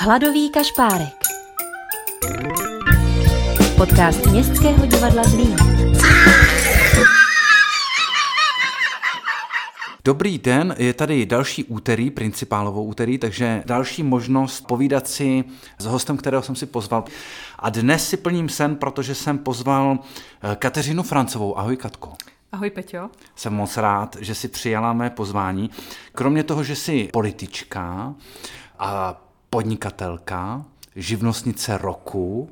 Hladový kašpárek. Podcast Městského divadla Zlín. Dobrý den, je tady další úterý, principálovou úterý, takže další možnost povídat si s hostem, kterého jsem si pozval. A dnes si plním sen, protože jsem pozval eh, Kateřinu Francovou. Ahoj Katko. Ahoj Peťo. Jsem moc rád, že si přijala mé pozvání. Kromě toho, že jsi politička a podnikatelka, živnostnice roku,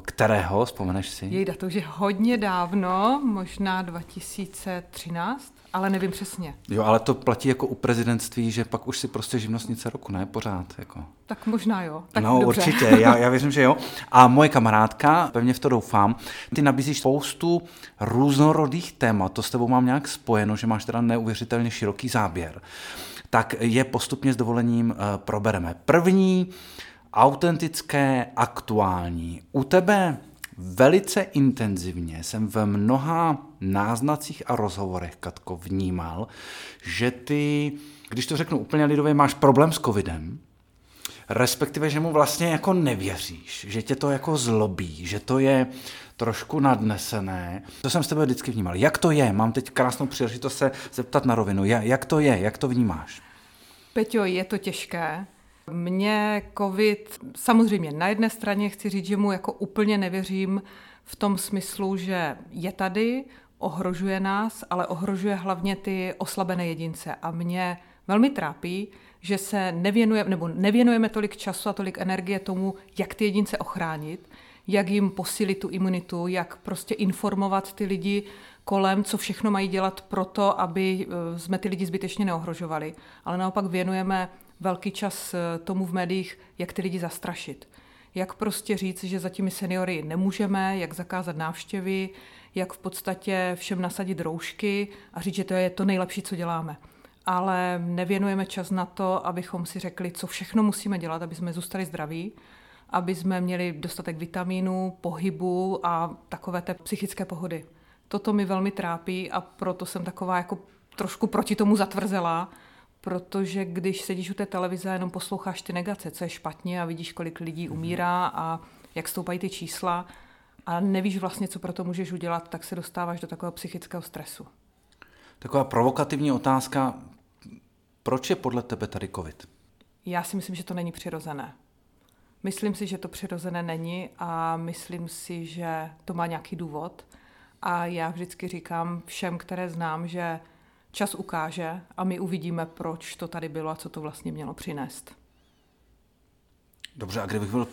kterého, vzpomeneš si? Jejda, to už je hodně dávno, možná 2013, ale nevím přesně. Jo, ale to platí jako u prezidentství, že pak už si prostě živnostnice roku, ne? Pořád. Jako. Tak možná jo. Tak no dobře. určitě, já, já věřím, že jo. A moje kamarádka, pevně v to doufám, ty nabízíš spoustu různorodých témat, to s tebou mám nějak spojeno, že máš teda neuvěřitelně široký záběr. Tak je postupně s dovolením uh, probereme. První, autentické, aktuální. U tebe velice intenzivně jsem ve mnoha náznacích a rozhovorech, Katko, vnímal, že ty, když to řeknu úplně lidově, máš problém s covidem, respektive, že mu vlastně jako nevěříš, že tě to jako zlobí, že to je trošku nadnesené. To jsem s tebe vždycky vnímal. Jak to je? Mám teď krásnou příležitost se zeptat na rovinu. Jak to je? Jak to vnímáš? Peťo, je to těžké. Mně covid, samozřejmě na jedné straně chci říct, že mu jako úplně nevěřím v tom smyslu, že je tady, ohrožuje nás, ale ohrožuje hlavně ty oslabené jedince. A mě velmi trápí, že se nevěnujeme, nebo nevěnujeme tolik času a tolik energie tomu, jak ty jedince ochránit, jak jim posílit tu imunitu, jak prostě informovat ty lidi kolem, co všechno mají dělat pro to, aby eh, jsme ty lidi zbytečně neohrožovali. Ale naopak věnujeme velký čas eh, tomu v médiích, jak ty lidi zastrašit. Jak prostě říct, že za těmi seniory nemůžeme, jak zakázat návštěvy, jak v podstatě všem nasadit roušky a říct, že to je to nejlepší, co děláme. Ale nevěnujeme čas na to, abychom si řekli, co všechno musíme dělat, aby jsme zůstali zdraví, aby jsme měli dostatek vitamínů, pohybu a takové té psychické pohody. Toto mi velmi trápí a proto jsem taková jako trošku proti tomu zatvrzelá, protože když sedíš u té televize a jenom posloucháš ty negace, co je špatně a vidíš, kolik lidí umírá a jak stoupají ty čísla a nevíš vlastně, co pro to můžeš udělat, tak se dostáváš do takového psychického stresu. Taková provokativní otázka, proč je podle tebe tady covid? Já si myslím, že to není přirozené. Myslím si, že to přirozené není a myslím si, že to má nějaký důvod. A já vždycky říkám všem, které znám, že čas ukáže a my uvidíme, proč to tady bylo a co to vlastně mělo přinést. Dobře, a kdybych byl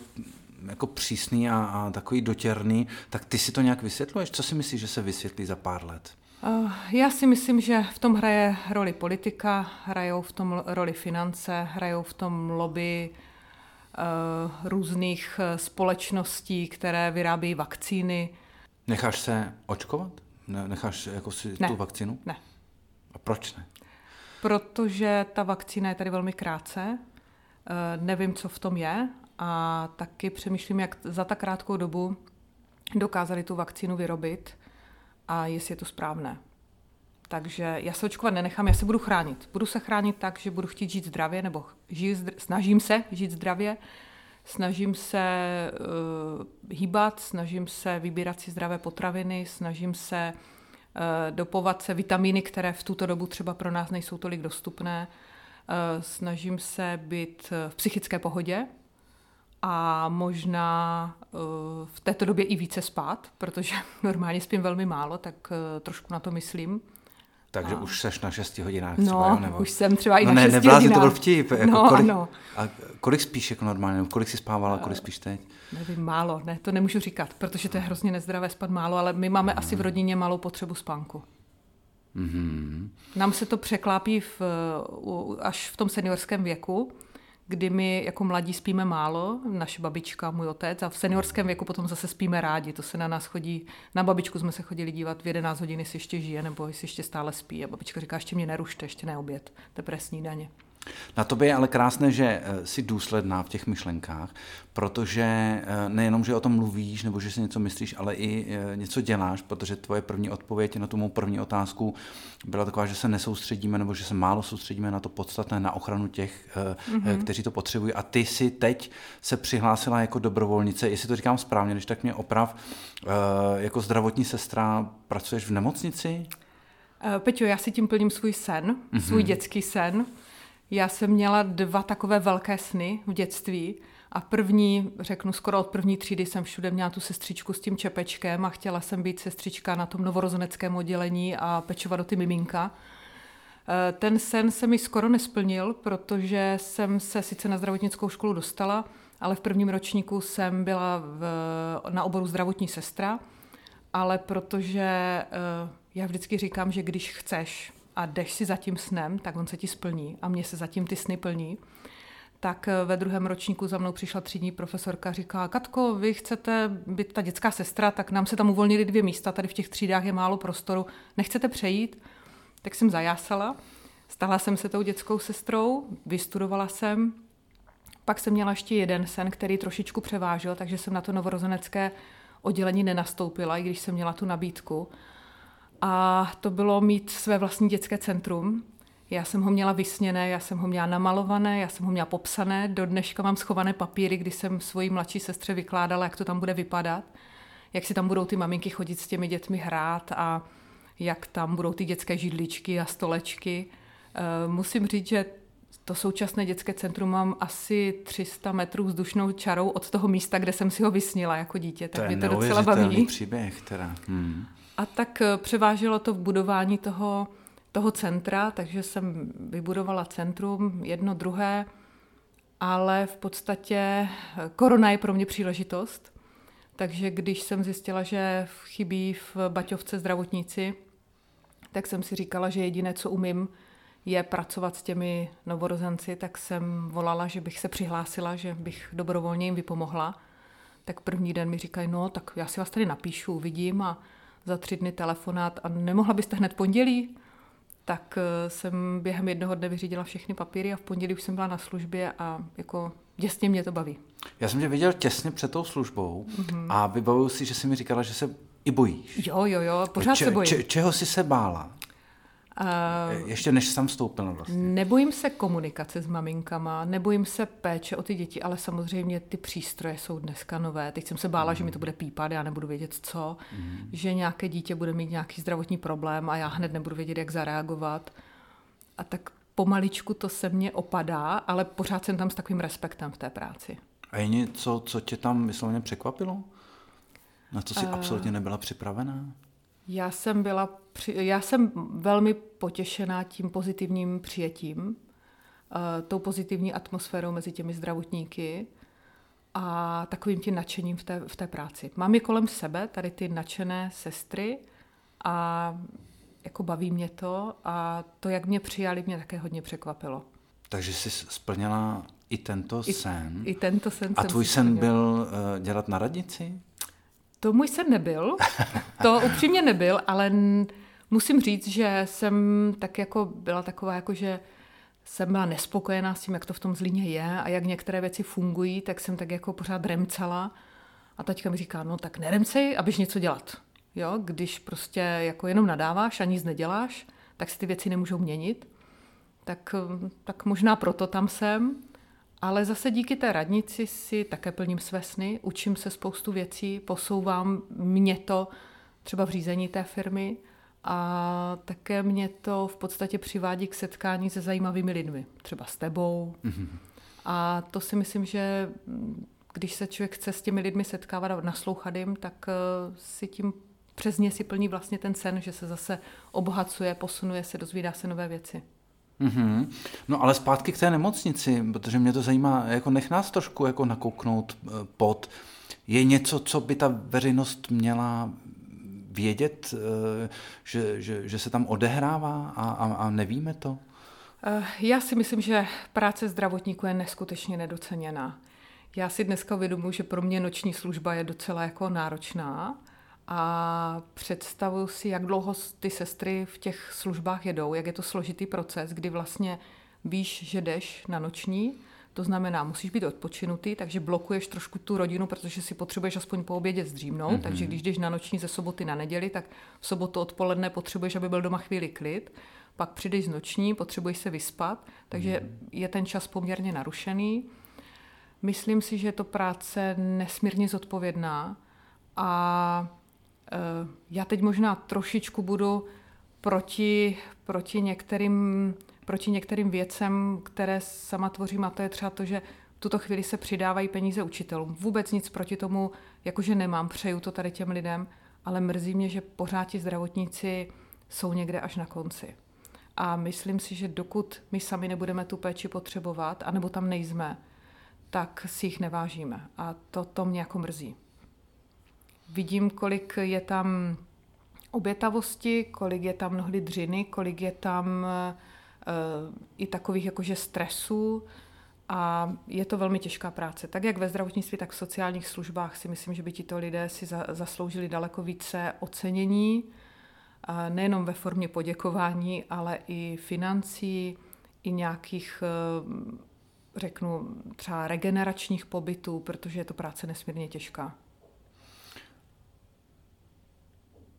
jako přísný a, a takový dotěrný, tak ty si to nějak vysvětluješ? Co si myslíš, že se vysvětlí za pár let? Uh, já si myslím, že v tom hraje roli politika, hrajou v tom roli finance, hrajou v tom lobby různých uh, společností, které vyrábí vakcíny. Necháš se očkovat? Ne, necháš jako si ne. tu vakcínu? Ne. A proč ne? Protože ta vakcína je tady velmi krátce. Nevím, co v tom je a taky přemýšlím, jak za tak krátkou dobu dokázali tu vakcínu vyrobit a jestli je to správné. Takže já se očkovat nenechám, já se budu chránit. Budu se chránit tak, že budu chtít žít zdravě, nebo žít, snažím se žít zdravě, snažím se uh, hýbat, snažím se vybírat si zdravé potraviny, snažím se uh, dopovat se vitamíny, které v tuto dobu třeba pro nás nejsou tolik dostupné. Uh, snažím se být v psychické pohodě, a možná uh, v této době i více spát, protože normálně spím velmi málo, tak uh, trošku na to myslím. Takže a... už seš na 6 hodinách no, třeba, nebo... už jsem třeba i no na ne, 6 nebyla hodinách. to byl vtip. Jako no, kolik, ano. A kolik spíš jako normálně? Kolik si spávala, kolik spíš teď? Nevím, málo, ne, to nemůžu říkat, protože to je hrozně nezdravé spát málo, ale my máme mm. asi v rodině malou potřebu spánku. Mm-hmm. Nám se to překlápí v, až v tom seniorském věku, kdy my jako mladí spíme málo, naše babička, můj otec, a v seniorském věku potom zase spíme rádi. To se na nás chodí, na babičku jsme se chodili dívat v 11 hodin, jestli ještě žije, nebo jestli ještě stále spí. A babička říká, ještě mě nerušte, ještě neoběd, teprve snídaně. Na tobě je ale krásné, že eh, jsi důsledná v těch myšlenkách, protože eh, nejenom, že o tom mluvíš nebo že si něco myslíš, ale i eh, něco děláš, protože tvoje první odpověď na tomu první otázku byla taková, že se nesoustředíme nebo že se málo soustředíme na to podstatné, na ochranu těch, mm-hmm. kteří to potřebují. A ty si teď se přihlásila jako dobrovolnice, jestli to říkám správně, když tak mě oprav, jako zdravotní sestra pracuješ v nemocnici? Peťo, já si tím plním svůj sen, mm-hmm. svůj dětský sen. Já jsem měla dva takové velké sny v dětství. A první, řeknu skoro od první třídy, jsem všude měla tu sestřičku s tím čepečkem a chtěla jsem být sestřička na tom novorozeneckém oddělení a pečovat o ty miminka. E, ten sen se mi skoro nesplnil, protože jsem se sice na zdravotnickou školu dostala, ale v prvním ročníku jsem byla v, na oboru zdravotní sestra, ale protože e, já vždycky říkám, že když chceš, a jdeš si za tím snem, tak on se ti splní a mě se zatím ty sny plní. Tak eh, ve druhém ročníku za mnou přišla třídní profesorka a říká, Katko, vy chcete být ta dětská sestra, tak nám se tam uvolnili dvě místa, tady v těch třídách je málo prostoru, nechcete přejít? Tak jsem zajásala, stala jsem se tou dětskou sestrou, vystudovala jsem, pak jsem měla ještě jeden sen, který trošičku převážil, takže jsem na to novorozenecké oddělení nenastoupila, i když jsem měla tu nabídku a to bylo mít své vlastní dětské centrum. Já jsem ho měla vysněné, já jsem ho měla namalované, já jsem ho měla popsané. Do dneška mám schované papíry, kdy jsem svojí mladší sestře vykládala, jak to tam bude vypadat, jak si tam budou ty maminky chodit s těmi dětmi hrát a jak tam budou ty dětské židličky a stolečky. Eh, musím říct, že to současné dětské centrum mám asi 300 metrů vzdušnou čarou od toho místa, kde jsem si ho vysnila jako dítě. Tak to mě to docela baví. příběh teda. Hmm. A tak eh, převáželo to v budování toho, toho centra, takže jsem vybudovala centrum, jedno, druhé, ale v podstatě eh, korona je pro mě příležitost. Takže když jsem zjistila, že chybí v Baťovce zdravotníci, tak jsem si říkala, že jediné, co umím, je pracovat s těmi novorozenci, tak jsem volala, že bych se přihlásila, že bych dobrovolně jim vypomohla. Tak první den mi říkají, no tak já si vás tady napíšu, uvidím a za tři dny telefonát a nemohla byste hned pondělí? Tak eh, jsem během jednoho dne vyřídila všechny papíry a v pondělí už jsem byla na službě a jako děsně mě to baví. Já jsem tě viděl těsně před tou službou mm-hmm. a vybavuju si, že jsi mi říkala, že se i bojíš. Jo, jo, jo, pořád Če, se bojím. Če, čeho jsi se bála? Uh, Ještě než jsem vstoupil vlastně. Nebojím se komunikace s maminkama, nebojím se péče o ty děti, ale samozřejmě ty přístroje jsou dneska nové. Teď jsem se bála, mm. že mi to bude pípat, já nebudu vědět co, mm. že nějaké dítě bude mít nějaký zdravotní problém a já hned nebudu vědět, jak zareagovat. A tak pomaličku to se mně opadá, ale pořád jsem tam s takovým respektem v té práci. A je něco, co tě tam vysloveně překvapilo? Na co jsi uh, absolutně nebyla připravená? Já jsem byla, při, já jsem velmi potěšená tím pozitivním přijetím, uh, tou pozitivní atmosférou mezi těmi zdravotníky a takovým tím nadšením v té, v té práci. Mám je kolem sebe, tady ty nadšené sestry a jako baví mě to a to, jak mě přijali, mě také hodně překvapilo. Takže jsi splněla i tento I, sen. I tento sen A tvůj sen byl uh, dělat na radnici? To můj sen nebyl, to upřímně nebyl, ale musím říct, že jsem tak jako byla taková, jako že jsem byla nespokojená s tím, jak to v tom Zlíně je a jak některé věci fungují, tak jsem tak jako pořád remcala. A teďka mi říká, no tak neremcej, abyš něco dělat. Jo, když prostě jako jenom nadáváš a nic neděláš, tak si ty věci nemůžou měnit. Tak, tak možná proto tam jsem. Ale zase díky té radnici si také plním své sny, učím se spoustu věcí, posouvám mě to třeba v řízení té firmy a také mě to v podstatě přivádí k setkání se zajímavými lidmi, třeba s tebou. Mm-hmm. A to si myslím, že když se člověk chce s těmi lidmi setkávat a naslouchat jim, tak eh, si tím přes ně si plní vlastně ten sen, že se zase obohacuje, posunuje se, dozvídá se nové věci. Mm-hmm. No ale zpátky k té nemocnici, protože mě to zajímá, jako nech nás trošku jako nakouknout eh, pod. Je něco, co by ta veřejnost měla vědět, eh, že, že, že se tam odehrává a, a, a nevíme to? Eh, já si myslím, že práce zdravotníků je neskutečně nedoceněná. Já si dneska uvědomuji, že pro mě noční služba je docela jako náročná a představuju si, jak dlouho ty sestry v těch službách jedou, jak je to složitý proces, kdy vlastně víš, že jdeš na noční, to znamená, musíš být odpočinutý, takže blokuješ trošku tu rodinu, protože si potřebuješ aspoň po obědě zdřímnout. Mm-hmm. Takže když jdeš na noční ze soboty na neděli, tak v sobotu odpoledne potřebuješ, aby byl doma chvíli klid. Pak přijdeš z noční, potřebuješ se vyspat, takže mm-hmm. je ten čas poměrně narušený. Myslím si, že je to práce nesmírně zodpovědná a já teď možná trošičku budu proti, proti některým proti některým věcem, které sama tvořím, a to je třeba to, že v tuto chvíli se přidávají peníze učitelům. Vůbec nic proti tomu, jakože nemám, přeju to tady těm lidem, ale mrzí mě, že pořád ti zdravotníci jsou někde až na konci. A myslím si, že dokud my sami nebudeme tu péči potřebovat, anebo tam nejsme, tak si jich nevážíme. A to, to mě jako mrzí. Vidím, kolik je tam obětavosti, kolik je tam mnohdy dřiny, kolik je tam i takových jakože stresů a je to velmi těžká práce. Tak jak ve zdravotnictví, tak v sociálních službách si myslím, že by tito lidé si za, zasloužili daleko více ocenění, nejenom ve formě poděkování, ale i financí, i nějakých, eh, řeknu, třeba regeneračních pobytů, protože je to práce nesmírně těžká.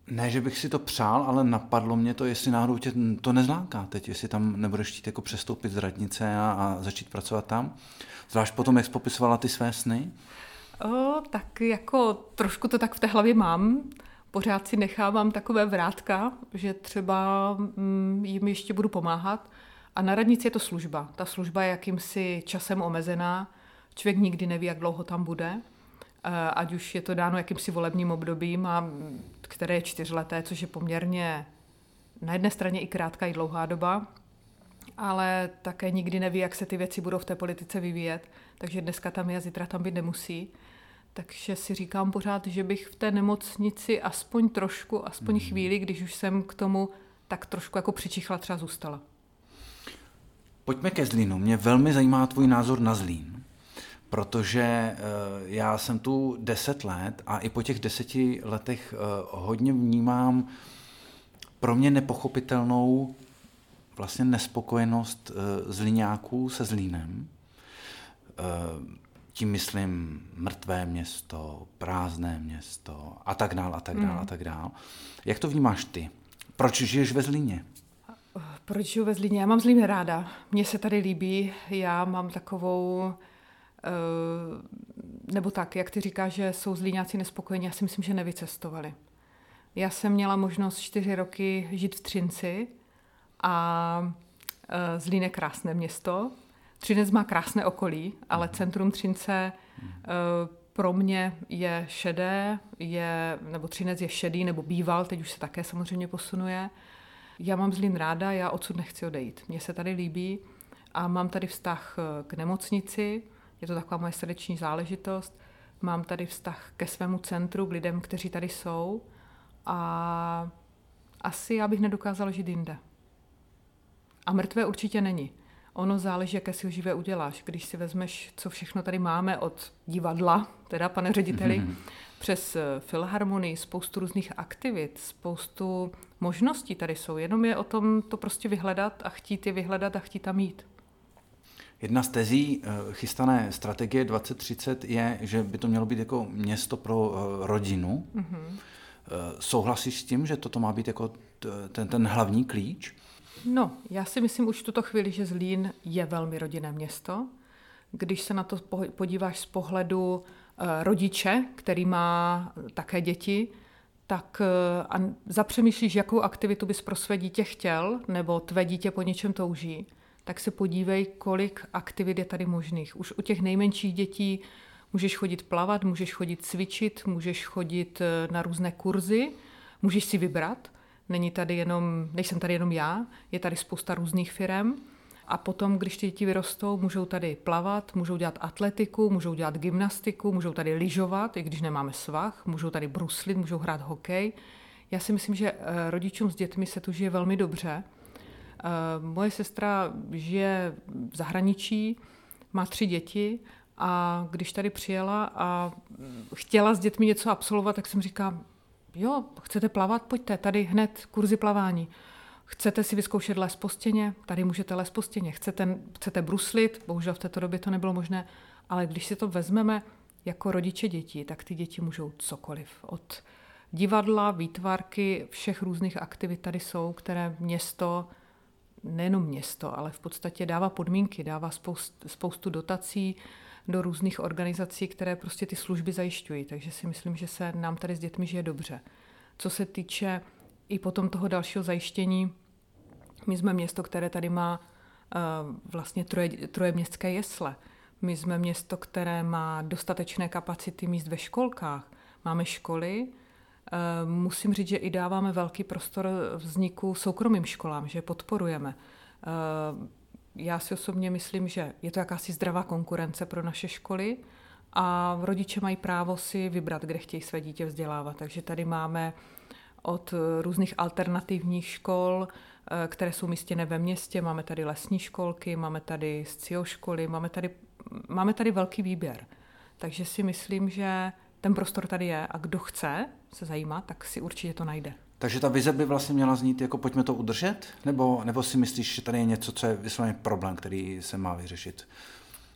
Ne, že bych si to přál, ale napadlo mě to, jestli náhodou tě to nezláká teď, jestli tam nebudeš chtít jako přestoupit z radnice a, a začít pracovat tam. Zvlášť potom, jak jsi popisovala ty své sny? O, tak jako trošku to tak v té hlavě mám. Pořád si nechávám takové vrátka, že třeba mm, jim ještě budu pomáhat. A na radnici je to služba. Ta služba je jakýmsi časem omezená. Člověk nikdy neví, jak dlouho tam bude. Eh, ať už je to dáno jakýmsi volebním obdobím, a, které je čtyřleté, což je poměrně na jedné straně i krátká, i dlouhá doba, ale také nikdy neví, jak se ty věci budou v té politice vyvíjet, takže dneska tam je a zítra tam být nemusí. Takže si říkám pořád, že bych v té nemocnici aspoň trošku, aspoň hmm. chvíli, když už jsem k tomu tak trošku jako přičichla, třeba zůstala. Pojďme ke Zlínu. Mě velmi zajímá tvůj názor na Zlín protože eh, já jsem tu deset let a i po těch deseti letech eh, hodně vnímám pro mě nepochopitelnou vlastně nespokojenost eh, zlíňáků se Zlínem. Tím myslím mrtvé město, prázdné město a tak dál a tak dál mm. a tak dál. Jak to vnímáš ty? Proč žiješ ve Zlíně? Proč žiju ve Zlíně? Já mám Zlín ráda. Mně se tady líbí. Já mám takovou nebo tak, jak ty říkáš, že jsou zlíňáci nespokojení, já si myslím, že nevycestovali. Já jsem měla možnost čtyři roky žít v Třinci a eh, Zlín je krásné město. Třinec má krásné okolí, ale centrum Třince eh, pro mě je šedé, je, nebo Třinec je šedý, nebo býval, teď už se také samozřejmě posunuje. Já mám Zlín ráda, já odsud nechci odejít. Mně se tady líbí a mám tady vztah k nemocnici, je to taková moje srdeční záležitost. Mám tady vztah ke svému centru, k lidem, kteří tady jsou a asi já bych nedokázala žít jinde. A mrtvé určitě není. Ono záleží, jaké si ho živé uděláš. Když si vezmeš, co všechno tady máme od divadla, teda pane řediteli, mm-hmm. přes eh, filharmonii, spoustu různých aktivit, spoustu možností tady jsou. Jenom je o tom to prostě vyhledat a chtít je vyhledat a chtít tam jít. Jedna z tezí eh, chystané strategie 2030 je, že by to mělo být jako město pro eh, rodinu. Mm-hmm. Souhlasíš s tím, že toto má být jako ten, ten hlavní klíč? No, já si myslím už v tuto chvíli, že Zlín je velmi rodinné město. Když se na to podíváš z pohledu rodiče, který má také děti, tak a zapřemýšlíš, jakou aktivitu bys pro své dítě chtěl, nebo tvé dítě po něčem touží, tak se podívej, kolik aktivit je tady možných. Už u těch nejmenších dětí můžeš chodit plavat, můžeš chodit cvičit, můžeš chodit eh, na různé kurzy, můžeš si vybrat. Není tady jenom, nejsem tady jenom já, je tady spousta různých firm. A potom, když ty děti vyrostou, můžou tady plavat, můžou dělat atletiku, můžou dělat gymnastiku, můžou tady lyžovat, i když nemáme svah, můžou tady bruslit, můžou hrát hokej. Já si myslím, že eh, rodičům s dětmi se tu žije velmi dobře moje sestra žije v zahraničí, má tři děti a když tady přijela a chtěla s dětmi něco absolvovat, tak jsem říkala, jo, chcete plavat, pojďte, tady hned kurzy plavání. Chcete si vyzkoušet les po stěně? Tady můžete les po stěně. Chcete, chcete bruslit? Bohužel v této době to nebylo možné. Ale když si to vezmeme jako rodiče dětí, tak ty děti můžou cokoliv. Od divadla, výtvarky, všech různých aktivit tady jsou, které město, nejenom město, ale v podstatě dává podmínky, dává spoustu, spoustu dotací do různých organizací, které prostě ty služby zajišťují. Takže si myslím, že se nám tady s dětmi žije dobře. Co se týče i potom toho dalšího zajištění, my jsme město, které tady má uh, vlastně troje, troje městské jesle. My jsme město, které má dostatečné kapacity míst ve školkách. Máme školy, musím říct, že i dáváme velký prostor vzniku soukromým školám, že podporujeme. Uh, já si osobně myslím, že je to jakási zdravá konkurence pro naše školy a rodiče mají právo si vybrat, kde chtějí své dítě vzdělávat. Takže tady máme od různých alternativních škol, eh, které jsou místěné ve městě, máme tady lesní školky, máme tady scio školy, máme tady, máme tady velký výběr. Takže si myslím, že ten prostor tady je a kdo chce se zajímat, tak si určitě to najde. Takže ta vize by vlastně měla znít jako pojďme to udržet? Nebo, nebo si myslíš, že tady je něco, co je vysloveně problém, který se má vyřešit?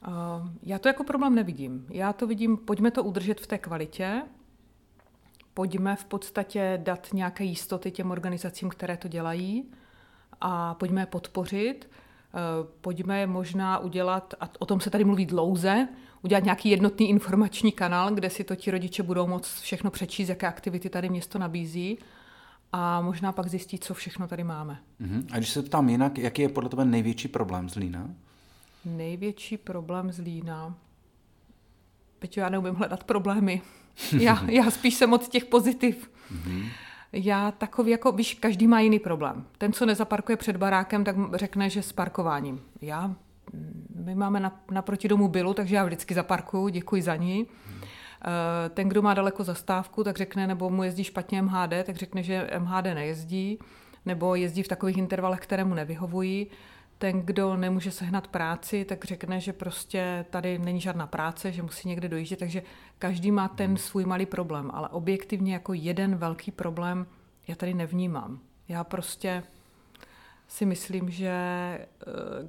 Uh, já to jako problém nevidím. Já to vidím, pojďme to udržet v té kvalitě, pojďme v podstatě dát nějaké jistoty těm organizacím, které to dělají a pojďme je podpořit. Uh, pojďme je možná udělat, a o tom se tady mluví dlouze, udělat nějaký jednotný informační kanál, kde si to ti rodiče budou moct všechno přečíst, jaké aktivity tady město nabízí a možná pak zjistit, co všechno tady máme. Uh-huh. A když se ptám jinak, jaký je podle tebe největší problém z Lína? Největší problém z Lína? Peťo, já neumím hledat problémy. Já, já spíš jsem od těch pozitiv. Uh-huh. Já takový, jako víš, každý má jiný problém. Ten, co nezaparkuje před barákem, tak řekne, že s parkováním. Já, my máme naproti domu bylu, takže já vždycky zaparkuju, děkuji za ní. Eh, ten, kdo má daleko zastávku, tak řekne, nebo mu jezdí špatně MHD, tak řekne, že MHD nejezdí, nebo jezdí v takových intervalech, které mu nevyhovují. Ten, kdo nemůže sehnat práci, tak řekne, že prostě tady není žádná práce, že musí někde dojíždět, takže každý má ten svůj malý problém, ale objektivně jako jeden velký problém já tady nevnímám. Já prostě si myslím, že eh,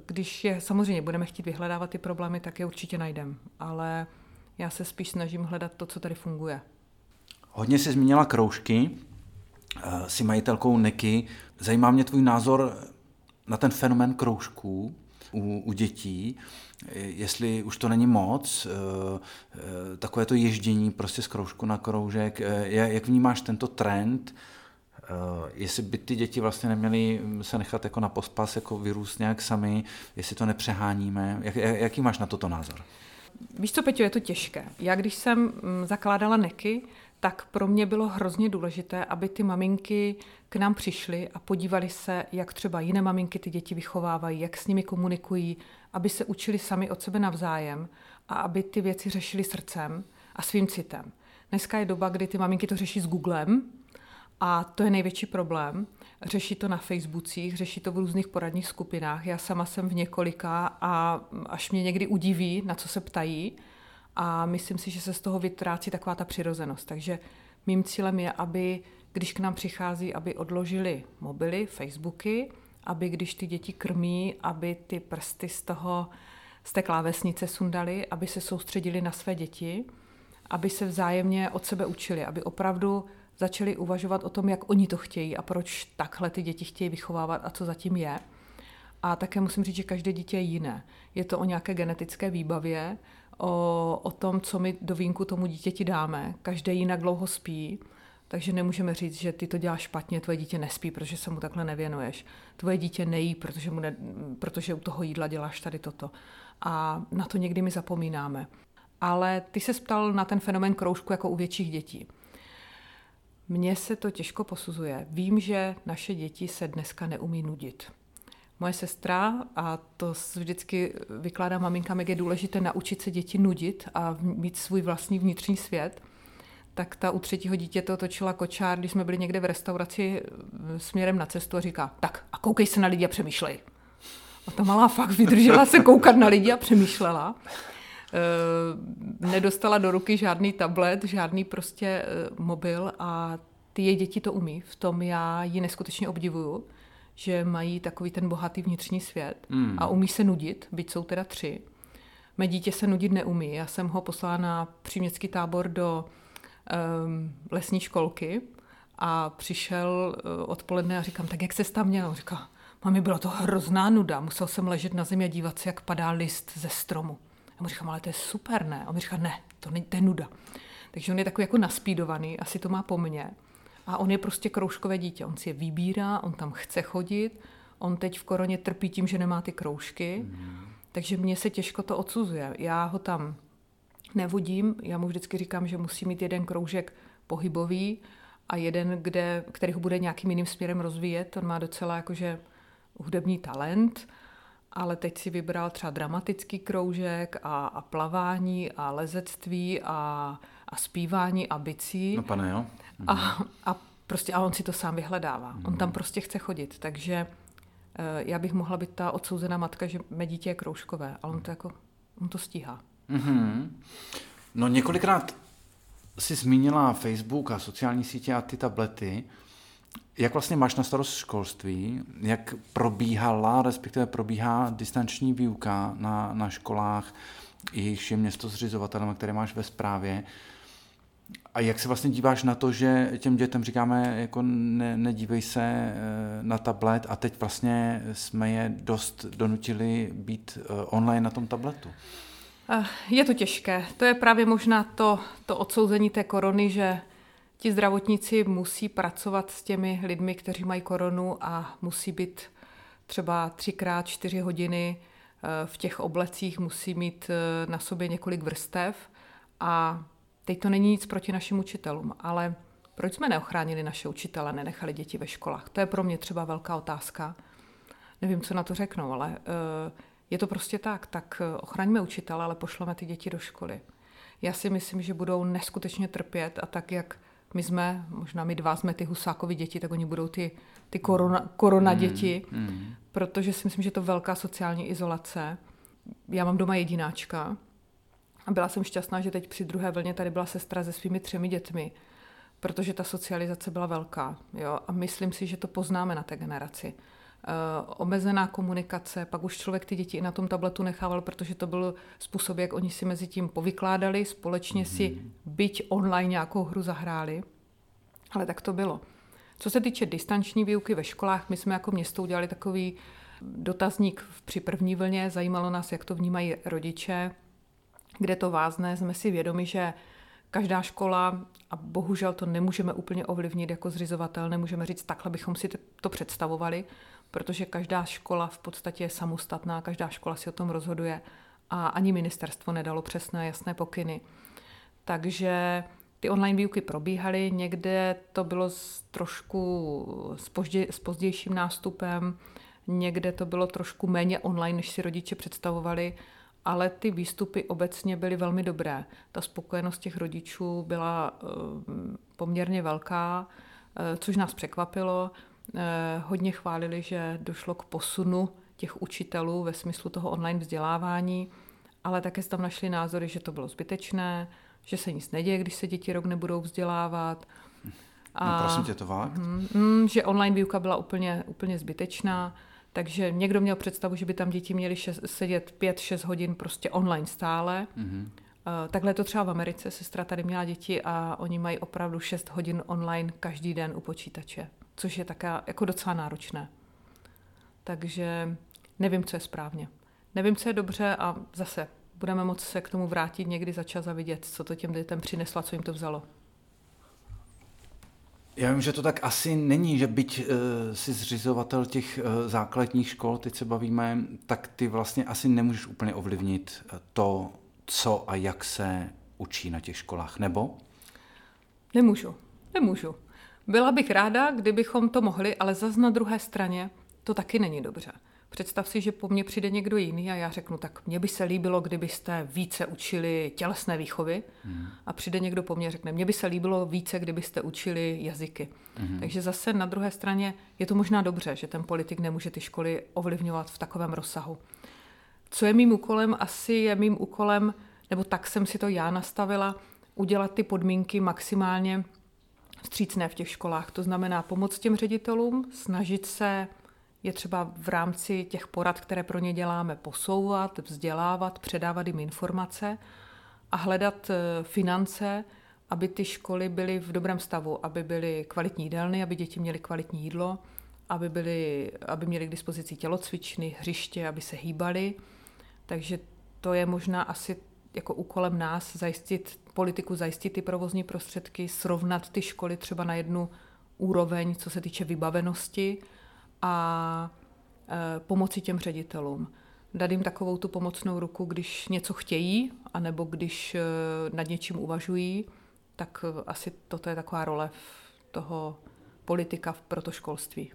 když je, samozřejmě budeme chtít vyhledávat ty problémy, tak je určitě najdem, ale já se spíš snažím hledat to, co tady funguje. Hodně jsi zmínila kroužky, eh, jsi majitelkou Neky. Zajímá mě tvůj názor na ten fenomén kroužků u, u dětí, jestli už to není moc, eh, eh, takové to ježdění prostě z kroužku na kroužek, jak vnímáš tento trend, jestli by ty děti vlastně neměly se nechat jako na pospas, jako vyrůst nějak sami, jestli to nepřeháníme, jak, jaký máš na toto názor? Víš co, Peťo, je to těžké. Já když jsem mm, zakládala Neky, tak pro mě bylo hrozně důležité, aby ty maminky k nám přišly a podívali se, jak třeba jiné maminky ty děti vychovávají, jak s nimi komunikují, aby se učili sami od sebe navzájem a aby ty věci řešili srdcem a svým citem. Dneska je doba, kdy ty maminky to řeší s Googlem a to je největší problém. Řeší to na Facebookích, řeší to v různých poradních skupinách. Já sama jsem v několika a až mě někdy udiví, na co se ptají. A myslím si, že se z toho vytrácí taková ta přirozenost. Takže mým cílem je, aby když k nám přichází, aby odložili mobily, Facebooky, aby když ty děti krmí, aby ty prsty z toho, z té klávesnice sundali, aby se soustředili na své děti, aby se vzájemně od sebe učili, aby opravdu začali uvažovat o tom, jak oni to chtějí a proč takhle ty děti chtějí vychovávat a co zatím je. A také musím říct, že každé dítě je jiné. Je to o nějaké genetické výbavě, o, o tom, co my do vínku tomu dítěti dáme. Každé jinak dlouho spí, takže nemůžeme říct, že ty to děláš špatně, tvoje dítě nespí, protože se mu takhle nevěnuješ. Tvoje dítě nejí, protože, mu ne, protože u toho jídla děláš tady toto. A na to někdy my zapomínáme. Ale ty se ptal na ten fenomén kroužku jako u větších dětí. Mně se to těžko posuzuje. Vím, že naše děti se dneska neumí nudit. Moje sestra, a to vždycky vykládá maminkám, jak je důležité naučit se děti nudit a mít svůj vlastní vnitřní svět, tak ta u třetího dítě to točila kočár, když jsme byli někde v restauraci e, směrem na cestu a říká, tak a koukej se na lidi a přemýšlej. A ta malá fakt vydržela se koukat na lidi a přemýšlela. Eh, nedostala do ruky žádný tablet, žádný prostě eh, mobil a ty její děti to umí. V tom já ji neskutečně obdivuju, že mají takový ten bohatý vnitřní svět mm. a umí se nudit, byť jsou teda tři. Mé dítě se nudit neumí. Já jsem ho poslala na příměstský tábor do um, lesní školky a přišel uh, odpoledne a říkám, tak jak se tam měl? On říká, mami, bylo to hrozná nuda, musel jsem ležet na zemi a dívat se, jak padá list ze stromu. Já mu říkám, ale to je super, ne? A on mi říká, ne, to, ne, to je nuda. Takže on je takový jako naspídovaný, asi to má po mně. A on je prostě kroužkové dítě. On si je vybírá, on tam chce chodit. On teď v koroně trpí tím, že nemá ty kroužky. Mm. Takže mně se těžko to odsuzuje. Já ho tam nevodím. Já mu vždycky říkám, že musí mít jeden kroužek pohybový a jeden, kde, který ho bude nějakým jiným směrem rozvíjet. On má docela jakože hudební talent, ale teď si vybral třeba dramatický kroužek a, a plavání a lezectví a, a zpívání a bicí. No pane, jo. A, a prostě a on si to sám vyhledává. On tam prostě chce chodit, takže eh, já bych mohla být ta odsouzená matka, že mé dítě je kroužkové, ale on to jako, on to stíhá. Mm-hmm. No několikrát si zmínila Facebook a sociální sítě a ty tablety. Jak vlastně máš na starost školství? Jak probíhala, respektive probíhá distanční výuka na, na školách, jejichž je město zřizovatelem, které máš ve správě? A jak se vlastně díváš na to, že těm dětem říkáme, jako ne, nedívej se eh, na tablet a teď vlastně jsme je dost donutili být eh, online na tom tabletu? Eh, je to těžké. To je právě možná to, to odsouzení té korony, že ti zdravotníci musí pracovat s těmi lidmi, kteří mají koronu a musí být třeba třikrát čtyři hodiny v těch oblecích, musí mít na sobě několik vrstev a Teď to není nic proti našim učitelům, ale proč jsme neochránili naše učitele, nenechali děti ve školách? To je pro mě třeba velká otázka. Nevím, co na to řeknou, ale eh, je to prostě tak. Tak eh, ochraňme učitele, ale pošleme ty děti do školy. Já si myslím, že budou neskutečně trpět a tak, jak my jsme, možná my dva jsme ty husákovi děti, tak oni budou ty, ty korona, korona mm, děti, mm. protože si myslím, že to velká sociální izolace. Já mám doma jedináčka, a byla jsem šťastná, že teď při druhé vlně tady byla sestra se svými třemi dětmi, protože ta socializace byla velká. Jo? A myslím si, že to poznáme na té generaci. Uh, omezená komunikace, pak už člověk ty děti i na tom tabletu nechával, protože to byl způsob, jak oni si mezi tím povykládali, společně mm-hmm. si mhm. byť online nějakou hru zahráli. Ale tak to bylo. Co se týče distanční výuky ve školách, my jsme jako město udělali takový dotazník při první vlně, zajímalo nás, jak to vnímají rodiče, kde to vázne, jsme si vědomi, že každá škola, a bohužel to nemůžeme úplně ovlivnit jako zřizovatel, nemůžeme říct, takhle bychom si to představovali, protože každá škola v podstatě je samostatná, každá škola si o tom rozhoduje a ani ministerstvo nedalo přesné jasné pokyny. Takže ty online výuky probíhaly, někde to bylo s trošku s, pozdě, s pozdějším nástupem, někde to bylo trošku méně online, než si rodiče představovali, ale ty výstupy obecně byly velmi dobré. Ta spokojenost těch rodičů byla eh, poměrně velká, eh, což nás překvapilo. Eh, hodně chválili, že došlo k posunu těch učitelů ve smyslu toho online vzdělávání, ale také tam našli názory, že to bylo zbytečné, že se nic neděje, když se děti rok nebudou vzdělávat. A, no prosím tě, to fakt? Mm, mm, že online výuka byla úplně, úplně zbytečná. Takže někdo měl představu, že by tam děti měly šest, sedět 5-6 hodin prostě online stále. Mm-hmm. Takhle je to třeba v Americe. Sestra tady měla děti a oni mají opravdu 6 hodin online každý den u počítače, což je také jako docela náročné. Takže nevím, co je správně. Nevím, co je dobře a zase budeme moci se k tomu vrátit někdy za čas a vidět, co to těm dětem přineslo co jim to vzalo. Já vím, že to tak asi není, že byť uh, si zřizovatel těch uh, základních škol, teď se bavíme, tak ty vlastně asi nemůžeš úplně ovlivnit eh, to, co a jak se učí na těch školách, nebo? Nemůžu, nemůžu. Byla bych ráda, kdybychom to mohli, ale zase na druhé straně to taky není dobře. Představ si, že po mně přijde někdo jiný a já řeknu, tak mně by se líbilo, kdybyste více učili tělesné výchovy. Mm. A přijde někdo po mně a řekne, mně by se líbilo více, kdybyste učili jazyky. Mm. Takže zase na druhé straně je to možná dobře, že ten politik nemůže ty školy ovlivňovat v takovém rozsahu. Co je mým úkolem? Asi je mým úkolem, nebo tak jsem si to já nastavila, udělat ty podmínky maximálně vstřícné v těch školách. To znamená pomoct těm ředitelům, snažit se je třeba v rámci těch porad, které pro ně děláme, posouvat, vzdělávat, předávat jim informace a hledat eh, finance, aby ty školy byly v dobrém stavu, aby byly kvalitní jídelny, aby děti měly kvalitní jídlo, aby, byly, aby měli k dispozici tělocvičny, hřiště, aby se hýbali. Takže to je možná asi jako úkolem nás zajistit politiku, zajistit ty provozní prostředky, srovnat ty školy třeba na jednu úroveň, co se týče vybavenosti a e, pomoci těm ředitelům. Dát jim takovou tu pomocnou ruku, když něco chtějí, anebo když e, nad něčím uvažují, tak e, asi toto je taková role toho politika pro to školství.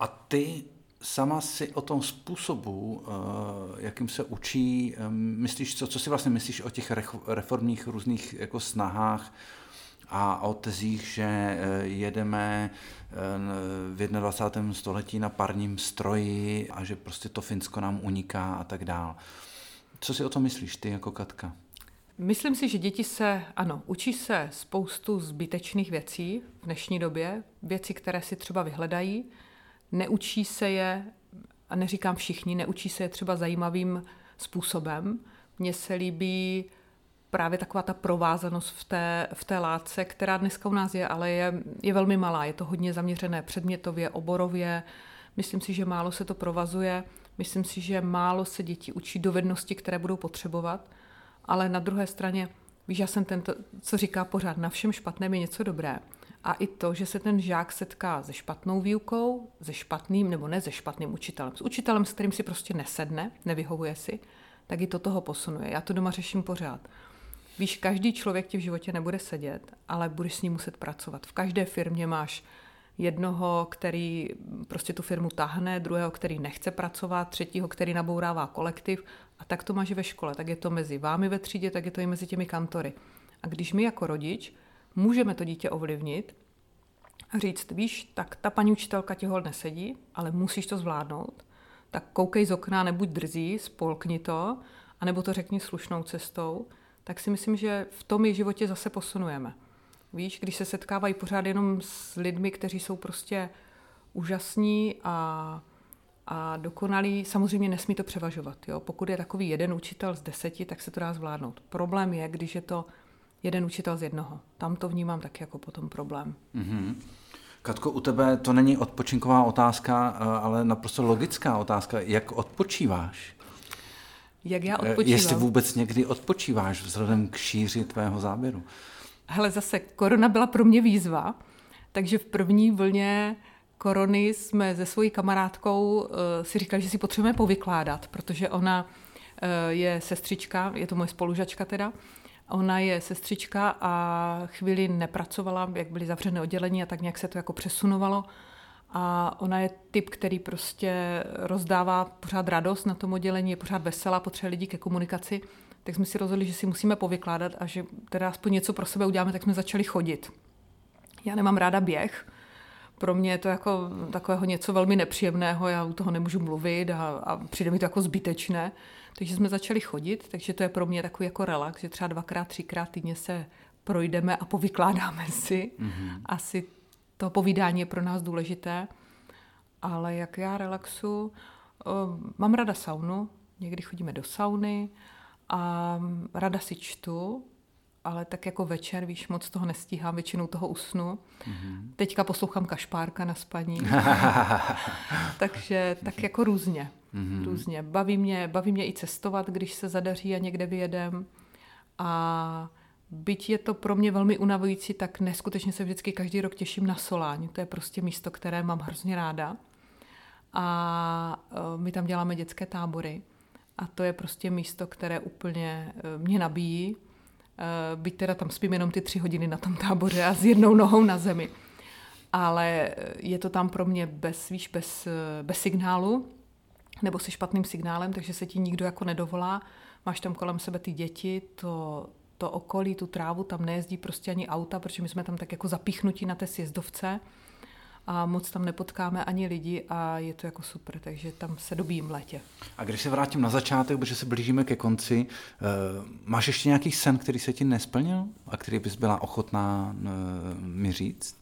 A ty sama si o tom způsobu, jakým se učí, myslíš, co, co si vlastně myslíš o těch reformních různých jako snahách a o tezích, že eh, jedeme eh, v 21. století na parním stroji a že prostě to Finsko nám uniká a tak dál. Co si o tom myslíš ty jako Katka? Myslím si, že děti se, ano, učí se spoustu zbytečných věcí v dnešní době, věci, které si třeba vyhledají, neučí se je, a neříkám všichni, neučí se je třeba zajímavým způsobem. Mně se líbí právě taková ta provázanost v té, v té látce, která dneska u nás je, ale je, je velmi malá. Je to hodně zaměřené předmětově, oborově. Myslím si, že málo se to provazuje. Myslím si, že málo se děti učí dovednosti, které budou potřebovat. Ale na druhé straně, víš, já jsem tento, co říká pořád, na všem špatném je něco dobré. A i to, že se ten žák setká se špatnou výukou, se špatným, nebo ne se špatným učitelem, s učitelem, s kterým si prostě nesedne, nevyhovuje si, tak i to toho posunuje. Já to doma řeším pořád. Víš, každý člověk ti v životě nebude sedět, ale budeš s ním muset pracovat. V každé firmě máš jednoho, který prostě tu firmu tahne, druhého, který nechce pracovat, třetího, který nabourává kolektiv a tak to máš ve škole. Tak je to mezi vámi ve třídě, tak je to i mezi těmi kantory. A když my jako rodič můžeme to dítě ovlivnit a říct, víš, tak ta paní učitelka ti hol nesedí, ale musíš to zvládnout, tak koukej z okna, nebuď drzí, spolkni to, anebo to řekni slušnou cestou, tak si myslím, že v tom i životě zase posunujeme. Víš, když se setkávají pořád jenom s lidmi, kteří jsou prostě úžasní a, a dokonalí, samozřejmě nesmí to převažovat. Jo? Pokud je takový jeden učitel z deseti, tak se to dá zvládnout. Problém je, když je to jeden učitel z jednoho. Tam to vnímám taky jako potom problém. Mm-hmm. Katko, u tebe to není odpočinková otázka, ale naprosto logická otázka. Jak odpočíváš? Jak já odpočívám? Jestli vůbec někdy odpočíváš vzhledem k šíři tvého záběru. Hele, zase korona byla pro mě výzva, takže v první vlně korony jsme se svojí kamarádkou uh, si říkali, že si potřebujeme povykládat, protože ona uh, je sestřička, je to moje spolužačka teda, Ona je sestřička a chvíli nepracovala, jak byly zavřené oddělení a tak nějak se to jako přesunovalo. A ona je typ, který prostě rozdává pořád radost na tom oddělení, je pořád veselá, potřebuje lidi ke komunikaci. Tak jsme si rozhodli, že si musíme povykládat a že teda aspoň něco pro sebe uděláme, tak jsme začali chodit. Já nemám ráda běh, pro mě je to jako takového něco velmi nepříjemného, já u toho nemůžu mluvit a, a přijde mi to jako zbytečné. Takže jsme začali chodit, takže to je pro mě takový jako relax, že třeba dvakrát, třikrát týdně se projdeme a povykládáme si. Mm-hmm. Asi to povídání je pro nás důležité. Ale jak já relaxu, mám rada saunu, někdy chodíme do sauny a rada si čtu, ale tak jako večer, víš, moc toho nestíhám, většinou toho usnu. Mm-hmm. Teďka poslouchám kašpárka na spaní. Takže tak jako různě. Mm-hmm. Různě. Baví mě, baví mě i cestovat, když se zadaří a někde vyjedem. A byť je to pro mě velmi unavující, tak neskutečně se vždycky každý rok těším na Soláň. To je prostě místo, které mám hrozně ráda. A e, my tam děláme dětské tábory. A to je prostě místo, které úplně e, mě nabíjí. E, byť teda tam spím jenom ty tři hodiny na tom táboře a s jednou nohou na zemi. Ale je to tam pro mě bez, víš, bez, bez signálu, nebo se špatným signálem, takže se ti nikdo jako nedovolá. Máš tam kolem sebe ty děti, to, to okolí, tu trávu, tam nejezdí prostě ani auta, protože my jsme tam tak jako zapíchnutí na té sjezdovce a moc tam nepotkáme ani lidi a je to jako super, takže tam se dobím v létě. A když se vrátím na začátek, protože se blížíme ke konci, eh, máš ještě nějaký sen, který se ti nesplnil a který bys byla ochotná eh, mi říct?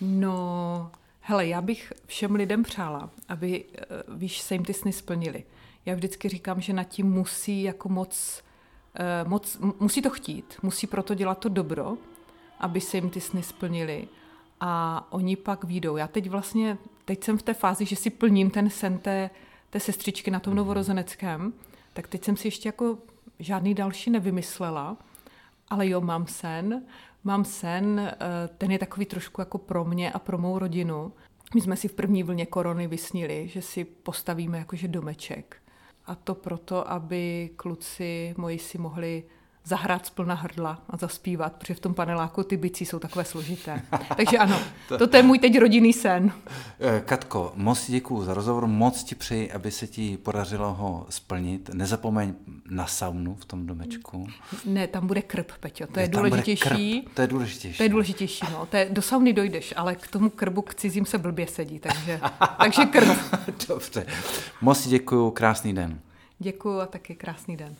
No, Hele, já bych všem lidem přála, aby, eh, víš, se jim ty sny splnili. Já vždycky říkám, že nad tím musí jako moc, moc musí to chtít, musí proto dělat to dobro, aby se jim ty sny splnili a oni pak výjdou. Já teď vlastně, teď jsem v té fázi, že si plním ten sen té, té sestřičky na tom mhm. novorozeneckém, tak teď jsem si ještě jako žádný další nevymyslela, ale jo, mám sen, mám sen, eh, ten je takový trošku jako pro mě a pro mou rodinu. My jsme si v první vlně korony vysnili, že si postavíme jakože domeček. A to proto, aby kluci moji si mohli zahrát z plna hrdla a zaspívat, protože v tom paneláku ty bicí jsou takové složité. Takže ano, to, to je můj teď rodinný sen. Eh, Katko, moc děkuji za rozhovor, moc ti přeji, aby se ti podařilo ho splnit. Nezapomeň na saunu v tom domečku. Ne, tam bude krb, Peťo, to je, je důležitější. Krb, to je důležitější. To je důležitější, no. To je, do sauny dojdeš, ale k tomu krbu k cizím se blbě sedí, takže, takže krb. Dobře, moc děkuji, krásný den. Děkuji a taky krásný den.